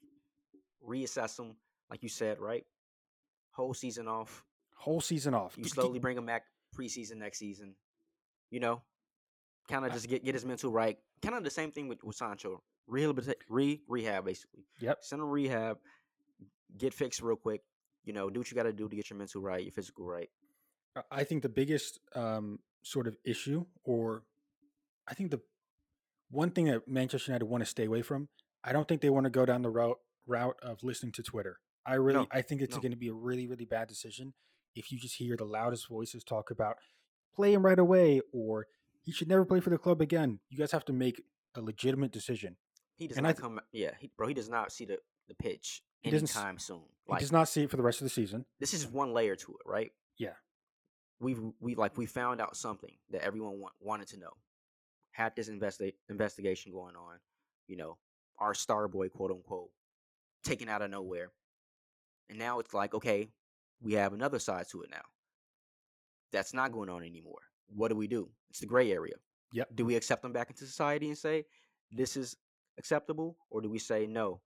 reassess them, like you said, right? Whole season off. Whole season off. You slowly bring him back preseason next season. You know, kind of just get get his mental right. Kind of the same thing with with Sancho. Re rehab basically. Yep. Send him rehab. Get fixed real quick. You know, do what you got to do to get your mental right, your physical right. I- I think the biggest um, sort of issue, or I think the one thing that Manchester United want to stay away from, I don't think they want to go down the route route of listening to Twitter. I really, No, I think it's no. going to be a really, really bad decision if you just hear the loudest voices talk about play him right away or he should never play for the club again. You guys have to make a legitimate decision. He does and not th- come. Yeah, he, bro. He does not see the the pitch He doesn't anytime soon. He does not see it for the rest of the season. this is one layer to it, right? Yeah. We've we like we found out something that everyone want, wanted to know. Had this investi- investigation going on, you know, our star boy, quote unquote, taken out of nowhere, and now it's like, okay, we have another side to it now. That's not going on anymore. What do we do? It's the gray area. Yep. Do we accept them back into society and say this is acceptable, or do we say no?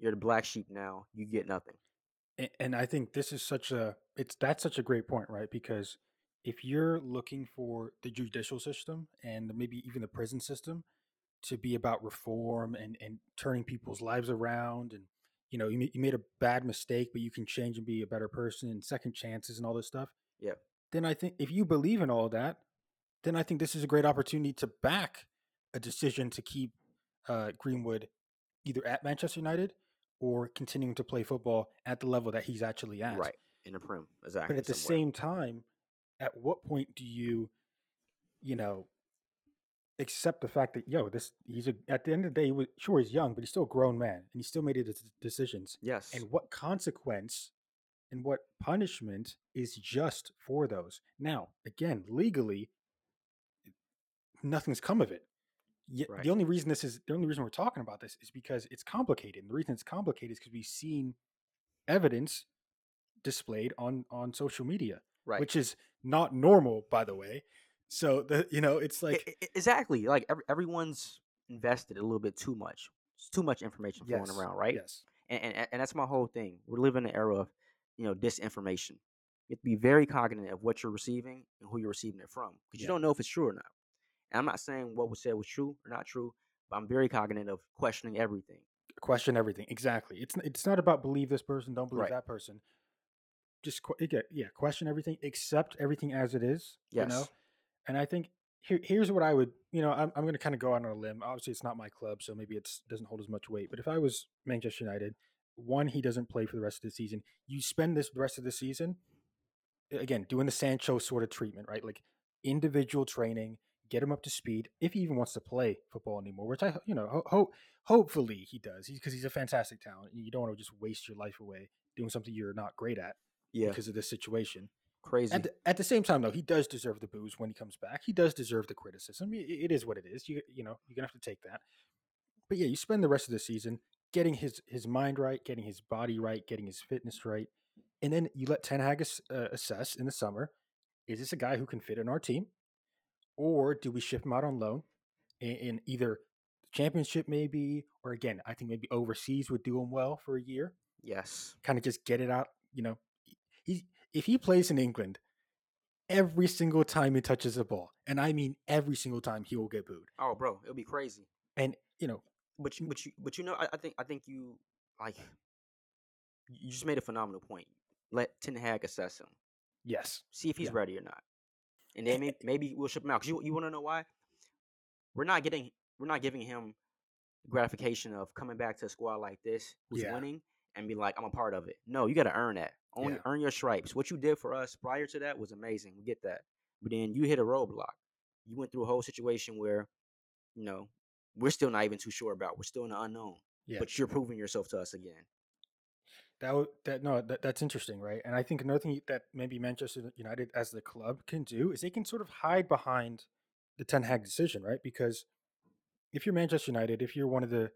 You're the black sheep now. You get nothing. A- and I think this is such a it's that's such a great point, right? Because if you're looking for the judicial system and maybe even the prison system to be about reform and and turning people's lives around and you know you, you made a bad mistake but you can change and be a better person and second chances and all this stuff Yeah. then i think if you believe in all that then i think this is a great opportunity to back a decision to keep uh, greenwood either at manchester united or continuing to play football at the level that he's actually at. Right in a prim, exactly. But at the somewhere. same time, at what point do you, you know, accept the fact that yo, this he's a at the end of the day, he was, sure he's young, but he's still a grown man, and he still made his decisions. yes, And what consequence and what punishment is just for those? Now, again, legally, nothing's come of it. Yet Right. The only reason this is the only reason we're talking about this is because it's complicated. And the reason it's complicated is because we've seen evidence displayed on on social media, right. which is not normal, by the way. So the you know it's like I- I- exactly like every, everyone's invested a little bit too much. It's too much information yes, flowing around, right? Yes, and, and and that's my whole thing. We're living in an era of, you know, disinformation. You have to be very cognizant of what you're receiving and who you're receiving it from, because you don't know if it's true or not. And I'm not saying what was said was true or not true, but I'm very cognizant of questioning everything. question everything exactly. It's it's not about believe this person, don't believe Right. that person. Just yeah, question everything, accept everything as it is. Yes. You know, and I think here, here's what I would, you know, I'm, I'm going to kind of go out on a limb. Obviously, it's not my club, so maybe it doesn't hold as much weight. But if I was Manchester United, one, he doesn't play for the rest of the season. You spend this the rest of the season, again, doing the Sancho sort of treatment, right? Like individual training, get him up to speed. If he even wants to play football anymore, which I, you know, ho- ho- hopefully he does, because he's a fantastic talent. You don't want to just waste your life away doing something you're not great at Yeah, because of this situation. crazy. At the, at the same time, though, he does deserve the boos when he comes back. He does deserve the criticism. It is what it is. You you know you're gonna have to take that. But yeah, you spend the rest of the season getting his his mind right, getting his body right, getting his fitness right, and then you let Ten Hag uh, assess in the summer: is this a guy who can fit in our team, or do we ship him out on loan in, in either championship maybe, or again, I think maybe overseas would do him well for a year yes, kind of just get it out. You know, if he plays in England, every single time he touches the ball, and I mean every single time, he will get booed. oh, bro, it'll be crazy. And you know, But you, but you, but you know, I, I think, I think you like, you just made a phenomenal point. Let Ten Hag assess him. yes, see if he's Yeah. ready or not, and then maybe, maybe we'll ship him out. Cause you you want to know why? We're not getting we're not giving him gratification of coming back to a squad like this who's Yeah. winning and be like, I'm a part of it. No, you got to earn that. Only Yeah. earn your stripes. What you did for us prior to that was amazing. We get that, but then you hit a roadblock. You went through a whole situation where, you know, we're still not even too sure about. We're still in the unknown. yeah. But you're proving yourself to us again. That would, that no, that, that's interesting, right? And I think another thing that maybe Manchester United as the club can do is they can sort of hide behind the Ten Hag decision, right? Because if you're Manchester United, if you're one of the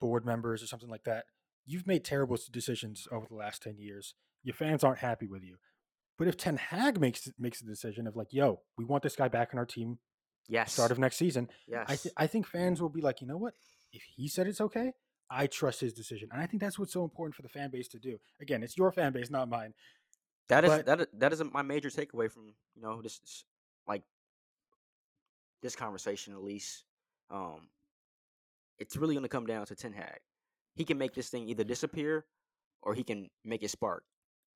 board members or something like that, you've made terrible decisions over the last ten years. Your fans aren't happy with you. But if Ten Hag makes makes the decision of like, yo, we want this guy back in our team Yes. start of next season, yes. I th- I think fans will be like, you know what? If he said it's okay, I trust his decision, and I think that's what's so important for the fan base to do. Again, it's your fan base, not mine. That is But- that is, that is my major takeaway from you know this this- like this conversation at least. Um, it's really going to come down to Ten Hag. He can make this thing either disappear or he can make it spark.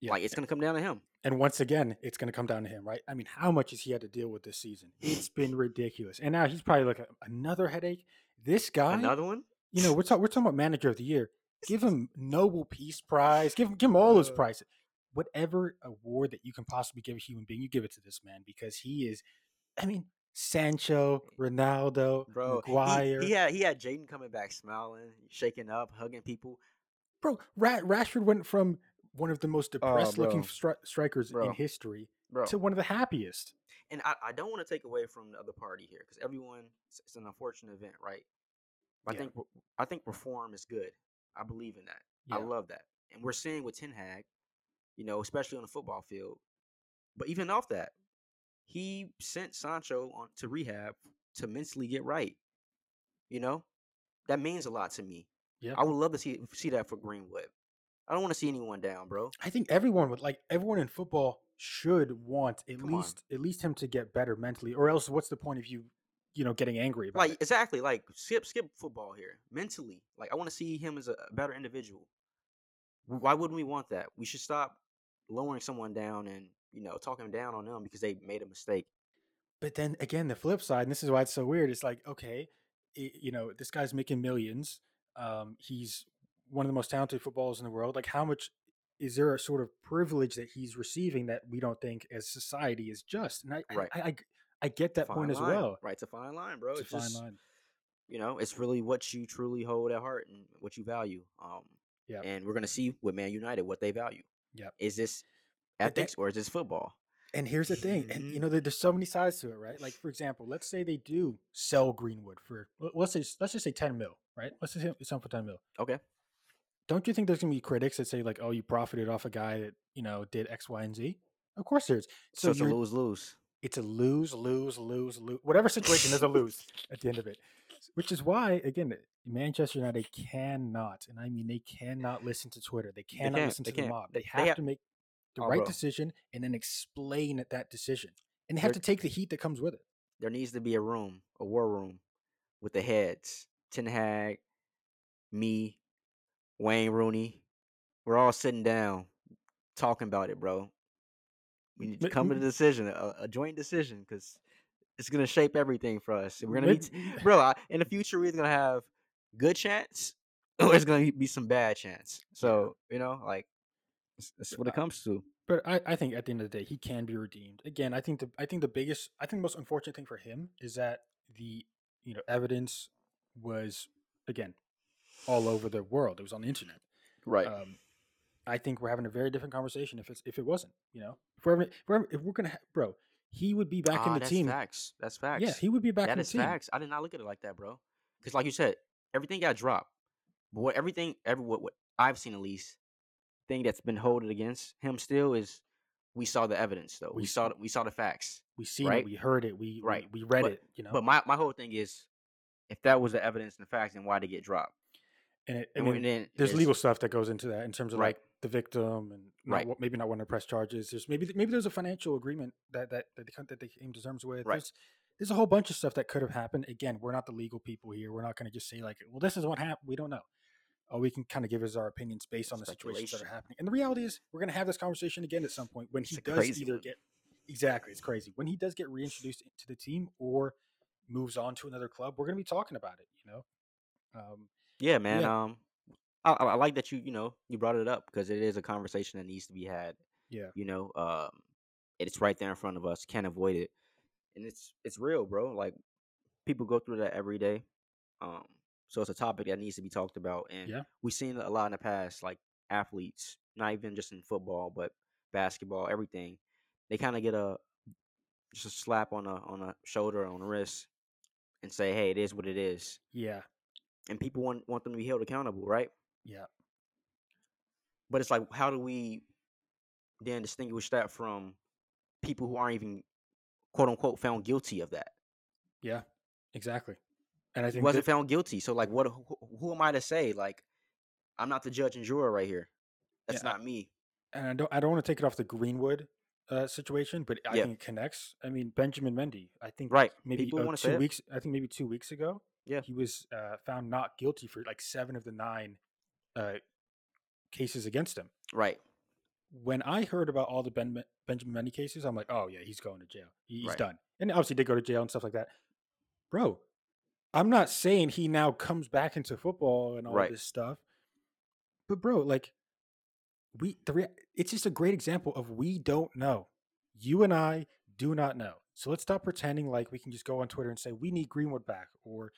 Yeah. Like it's going to come down to him. And once again, it's going to come down to him, right? I mean, how much has he had to deal with this season? It's been ridiculous, and now he's probably like a, another headache. This guy, Another one. you know, we're talking we're talking about manager of the year. Give him Nobel Peace Prize. Give him give him all those Uh. prizes. Whatever award that you can possibly give a human being, you give it to this man because he is. I mean, Sancho, Ronaldo, Bro, he- Maguire. He, had he had Jadon coming back, smiling, shaking up, hugging people. Bro, Ra- Rashford went from one of the most oh, depressed looking stri- strikers Bro. in history Bro, to one of the happiest. and I, I don't want to take away from the other party here because everyone it's, it's an unfortunate event, right? But Yeah. I think I think reform is good. I believe in that. I love that, and we're seeing with Ten Hag, you know, especially on the football field. But even off that, he sent Sancho on to rehab to mentally get right. You know, that means a lot to me. Yeah. I would love to see see that for Greenwood. I don't want to see anyone down, bro. I think everyone would like everyone in football should want at Come on. least at least him to get better mentally, or else what's the point of you, you know, getting angry about Like it? exactly, like skip skip football here. Mentally, like I want to see him as a better individual. Why wouldn't we want that? We should stop lowering someone down and you know talking down on them because they made a mistake. But then again, the flip side, and this is why it's so weird. It's like, okay, i you know, this guy's making millions. Um, he's one of the most talented footballers in the world. Like, how much is there a sort of privilege that he's receiving that we don't think as society is just? And I, Right. I, I, I get that Fine point as well. Right, it's a fine line, bro. It's a fine just line. you know, it's really what you truly hold at heart and what you value. Um, Yep. and we're gonna see with Man United what they value. Yep. Is this ethics or is this football? And here's the thing, and you mm-hmm. know, there, there's so many sides to it, right? Like, for example, let's say they do sell Greenwood for let- let's say let's just say ten mil, right? Let's just say it's for ten mil. Okay. Don't you think there's gonna be critics that say like, oh, you profited off a guy that you know did X, Y, and Z? Of course, there's. So, So, it's a lose lose. it's a lose, lose, lose, lose. Whatever situation, there's a lose at the end of it. Which is why, again, Manchester United cannot, and I mean they cannot listen to Twitter. They cannot can't, listen they to the can't. mob. They- They, they have have- to make the Oh, right bro. decision and then explain that decision. And they have They're- to take the heat that comes with it. There needs to be a room, a war room, with the heads. Ten Hag, me, Wayne Rooney. We're all sitting down, talking about it, bro. We need to come to a decision, a, a joint decision, because it's gonna shape everything for us. We're gonna to, bro. I, in the future, we're gonna have good chance or it's gonna be some bad chance. So you know, like, that's, what it comes to. But I, I think at the end of the day, he can be redeemed. Again, I think the I think the biggest I think the most unfortunate thing for him is that the you know evidence was again all over the world. It was on the internet. Right. Um, I think we're having a very different conversation if it's if it wasn't. You know, if we're having- if we're, if we're gonna ha- bro, he would be back in Ah, the that's team. Facts. That's facts. Yeah, he would be back That in the is team. facts. I did not look at it like that, bro. Because like you said, everything got dropped. But what everything, every what, what I've seen at least, thing that's been holding against him still is we saw the evidence though. We We, saw the- we saw the facts. We seen Right. it, we heard it, we Right. we, we read But- it. You know, But my, my whole thing is, if that was the evidence and the facts, then why did it get dropped? and, it, And, and then then there's legal stuff that goes into that in terms of Right. like the victim and not, Right. wa- maybe not wanting to press charges. There's maybe maybe there's a financial agreement that that that they, that they came to terms with. Right. There's, there's a whole bunch of stuff that could have happened. Again, we're not the legal people here. We're not going to just say like, well, this is what happened. We don't know. All we can kind of give is our opinions based on the situations that are happening. And the reality is, we're going to have this conversation again at some point when he does crazy either get exactly. It's crazy when he does get reintroduced into the team or moves on to another club. We're going to be talking about it. You know. Um, Yeah, man. Yeah. Um, I, I I like that you you know you brought it up because it is a conversation that needs to be had. yeah. You know, um, it's right there in front of us. Can't avoid it, and it's it's real, bro. Like people go through that every day. Um, so it's a topic that needs to be talked about, and Yeah. we've seen a lot in the past. Like athletes, not even just in football, but basketball, everything. They kind of get a just a slap on a on a shoulder on the wrist and say, "Hey, it is what it is." Yeah. And people want want them to be held accountable, right? Yeah. But it's like, how do we then distinguish that from people who aren't even quote unquote found guilty of that? Yeah, exactly. And I He wasn't that- found guilty. So like, what? Who, who am I to say? Like, I'm not the judge and juror right here. That's Yeah, not me. and I don't I don't want to take it off the Greenwood uh, situation, but I Yeah. think it connects. I mean, Benjamin Mendy. I think Right. maybe People uh, two it. weeks. I think maybe two weeks ago. Yeah. he was uh, found not guilty for like seven of the nine uh, cases against him. Right. When I heard about all the ben, Benjamin Mendy cases, I'm like, oh yeah, he's going to jail. He- He's Right. done. And obviously, did go to jail and stuff like that. Bro, I'm not saying he now comes back into football and all Right. this stuff, but bro, like we the rea- it's just a great example of we don't know. You and I do not know. So let's stop pretending like we can just go on Twitter and say we need Greenwood back or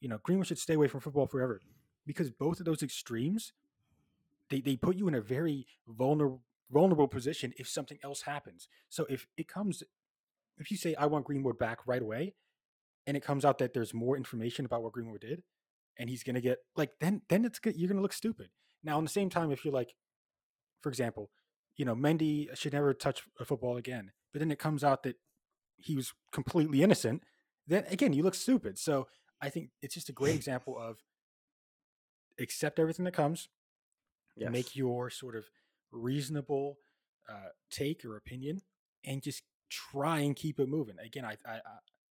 you know Greenwood should stay away from football forever because both of those extremes they, they put you in a very vulnerable vulnerable position if something else happens. So if it comes if you say I want Greenwood back right away and it comes out that there's more information about what Greenwood did and he's going to get like then then it's good you're going to look stupid. Now, on the same time, if you're like, for example, you know, Mendy should never touch a football again, but then it comes out that he was completely innocent, then again, you look stupid. So I think it's just a great example of accept everything that comes, Yes. make your sort of reasonable uh, take or opinion, and just try and keep it moving. Again, I I-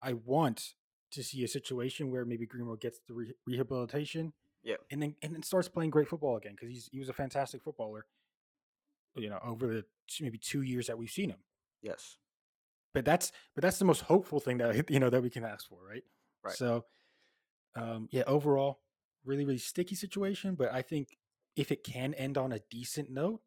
I want to see a situation where maybe Greenwood gets the re- rehabilitation, Yeah. and then and then starts playing great football again because he's he was a fantastic footballer. You know, over the two, maybe two years that we've seen him. yes. But that's but that's the most hopeful thing that you know that we can ask for, right? Right. So, um, yeah, overall, really really sticky situation. But I think if it can end on a decent note,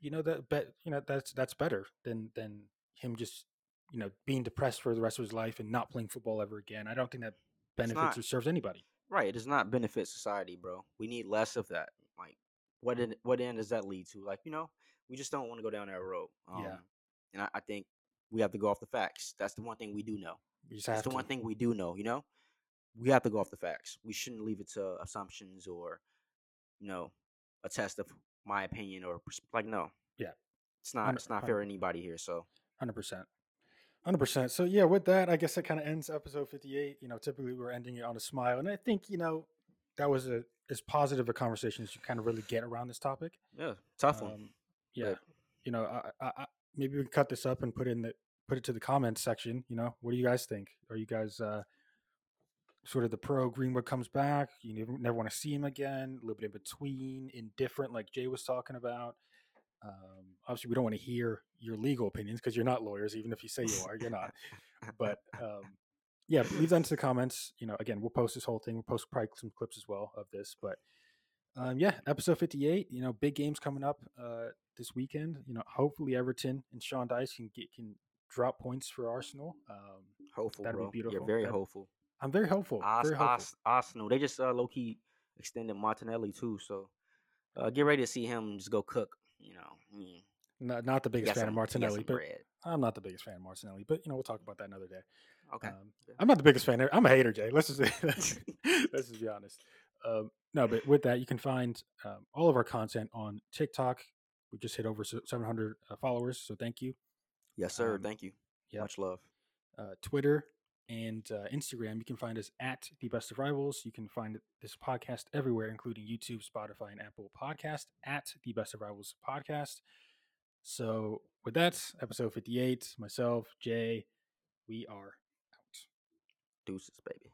you know that bet you know that's that's better than than him just you know being depressed for the rest of his life and not playing football ever again. I don't think that benefits not- or serves anybody. Right. It does not benefit society, bro. We need less of that. Like, what end, what end does that lead to? Like, you know, we just don't want to go down that road. Um, Yeah. And I, I think we have to go off the facts. That's the one thing we do know. That's the to. one thing we do know. You know, we have to go off the facts. We shouldn't leave it to assumptions or, you know, a test of my opinion or like no. Yeah. It's not. It's not fair to anybody here. So Hundred percent. Hundred percent. So yeah, with that, I guess that kind of ends episode fifty-eight. You know, typically we're ending it on a smile, and I think you know that was a as positive a conversation as you kind of really get around this topic. yeah, tough one. Um, yeah, but- you know, I, I, I, maybe we can cut this up and put in the put it to the comments section. You know, what do you guys think? Are you guys uh, sort of the pro Greenwood comes back? You never, never want to see him again. A little bit in between, indifferent, like Jay was talking about. Um, obviously, we don't want to hear your legal opinions because you're not lawyers, even if you say you are, you're not. But um, yeah, leave that into the comments. You know, again, we'll post this whole thing. We'll post probably some clips as well of this. But um, yeah, episode 58. You know, big games coming up uh, this weekend. You know, hopefully Everton and Sean Dyche can get can drop points for Arsenal. Um, hopeful, that'd be beautiful. You're very That'd- hopeful. I'm very hopeful. Ars- very hopeful. Ars- Arsenal. They just uh, low key extended Martinelli too. So uh, get ready to see him just go cook. You know, mm, Not, not the biggest fan some- of Martinelli, but bread. I'm not the biggest fan of Martinelli. But you know, we'll talk about that another day. Okay. Um. I'm not the biggest fan. I'm a hater, Jay. Let's just let's, let's just be honest. Um, no, but with that, you can find um, all of our content on TikTok. We just hit over 700 uh, followers, so thank you. yes, sir. um, Thank you. yep. Much love. Uh, Twitter and uh, Instagram. You can find us at the Best of Rivals. You can find this podcast everywhere, including YouTube, Spotify, and Apple Podcast at the Best of Rivals podcast. So, with that, episode 58, myself, Jay, we are out. Deuces, baby.